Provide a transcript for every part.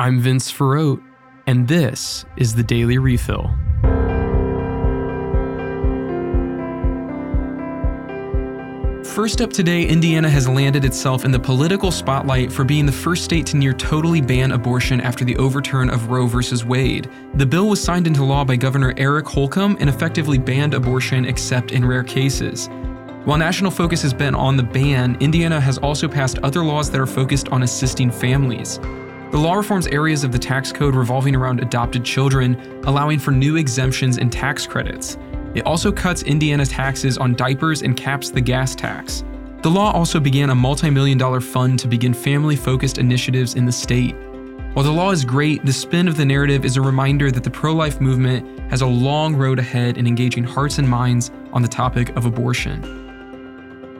I'm Vince Ferrote, and this is the Daily Refill. First up today, Indiana has landed itself in the political spotlight for being the first state to near totally ban abortion after the overturn of Roe v. Wade. The bill was signed into law by Governor Eric Holcomb and effectively banned abortion except in rare cases. While national focus has been on the ban, Indiana has also passed other laws that are focused on assisting families. The law reforms areas of the tax code revolving around adopted children, allowing for new exemptions and tax credits. It also cuts Indiana's taxes on diapers and caps the gas tax. The law also began a multi million dollar fund to begin family focused initiatives in the state. While the law is great, the spin of the narrative is a reminder that the pro life movement has a long road ahead in engaging hearts and minds on the topic of abortion.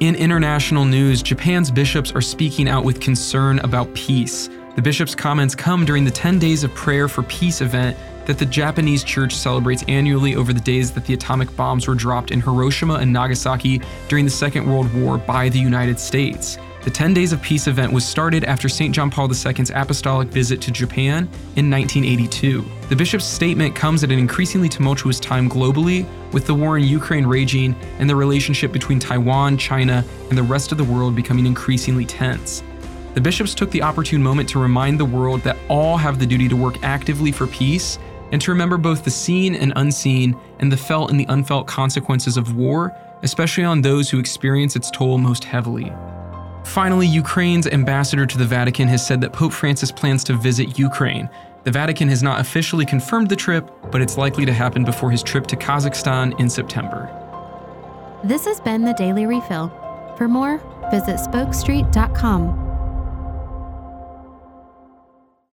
In international news, Japan's bishops are speaking out with concern about peace. The bishop's comments come during the 10 Days of Prayer for Peace event that the Japanese church celebrates annually over the days that the atomic bombs were dropped in Hiroshima and Nagasaki during the Second World War by the United States. The 10 Days of Peace event was started after St. John Paul II's apostolic visit to Japan in 1982. The bishop's statement comes at an increasingly tumultuous time globally, with the war in Ukraine raging and the relationship between Taiwan, China, and the rest of the world becoming increasingly tense. The bishops took the opportune moment to remind the world that all have the duty to work actively for peace and to remember both the seen and unseen and the felt and the unfelt consequences of war, especially on those who experience its toll most heavily. Finally, Ukraine's ambassador to the Vatican has said that Pope Francis plans to visit Ukraine. The Vatican has not officially confirmed the trip, but it's likely to happen before his trip to Kazakhstan in September. This has been the Daily Refill. For more, visit spokestreet.com.